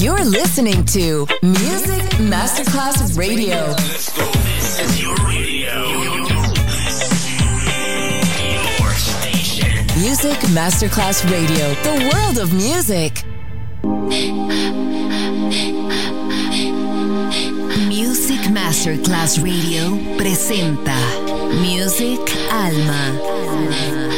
You're listening to Music Masterclass Radio. This is your radio. Your station. Music Masterclass Radio, the world of music. Music Masterclass Radio presenta Music Alma.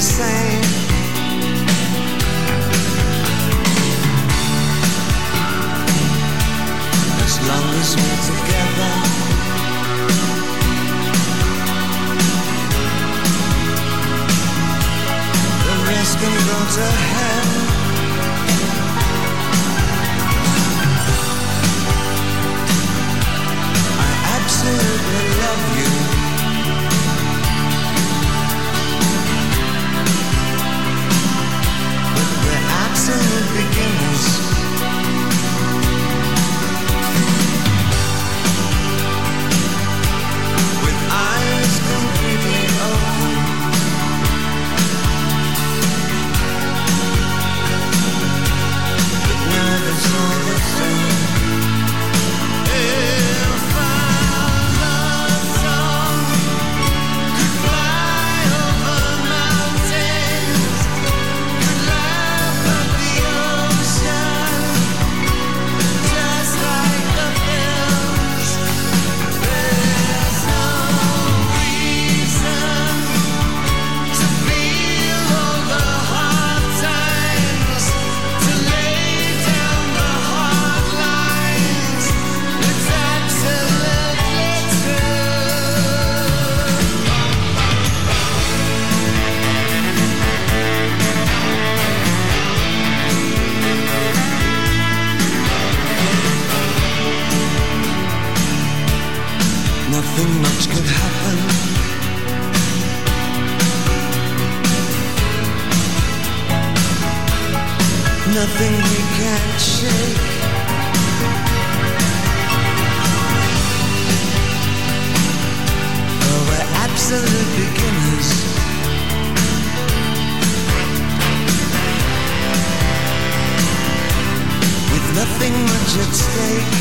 same. nothing we can't shake. Well, we're absolute beginners. With nothing much at stake.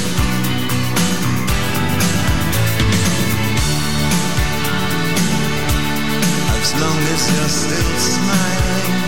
As long as you're still smiling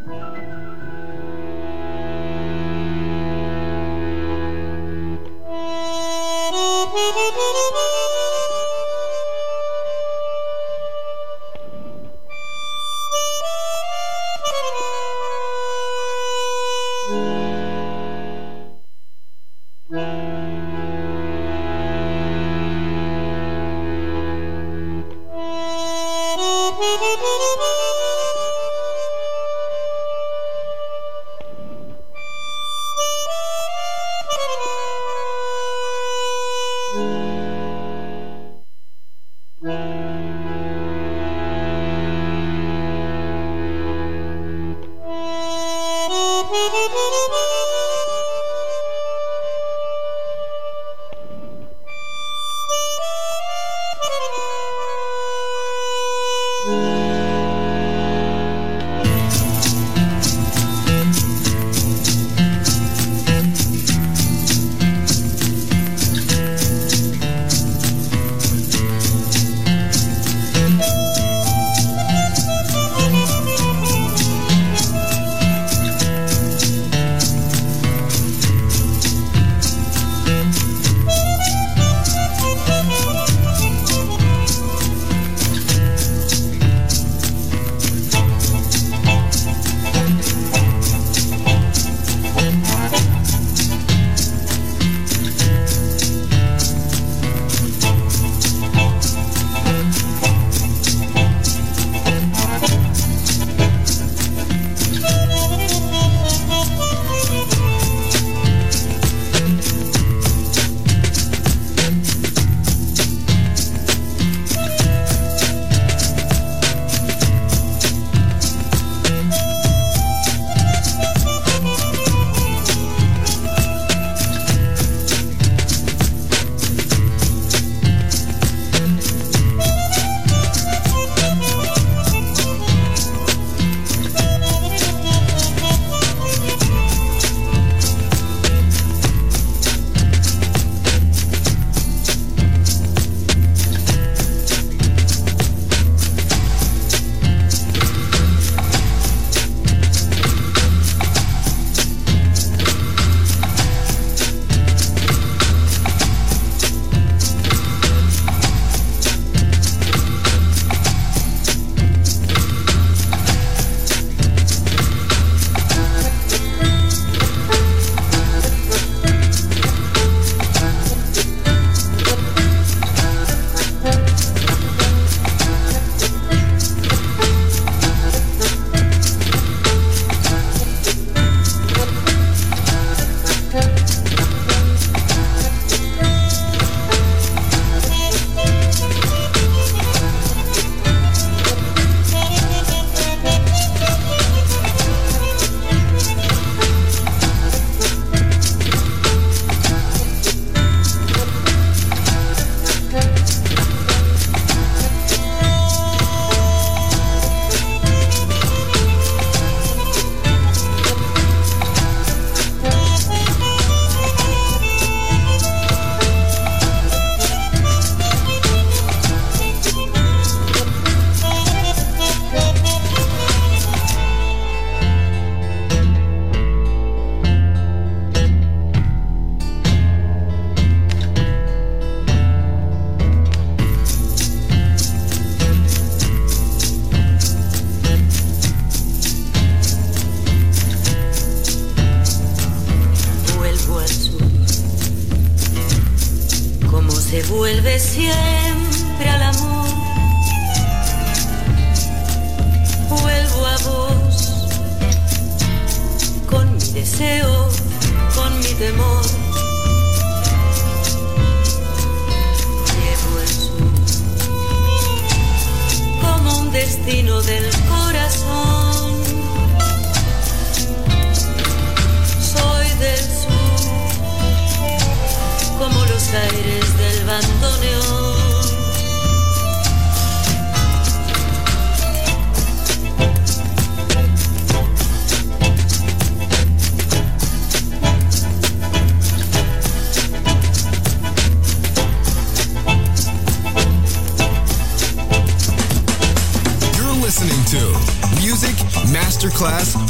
class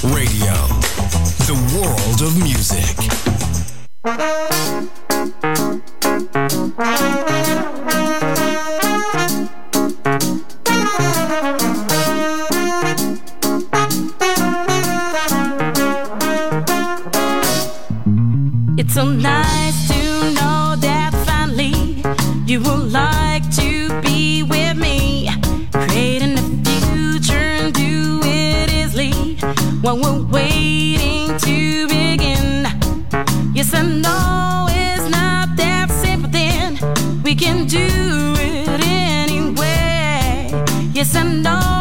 yes and no.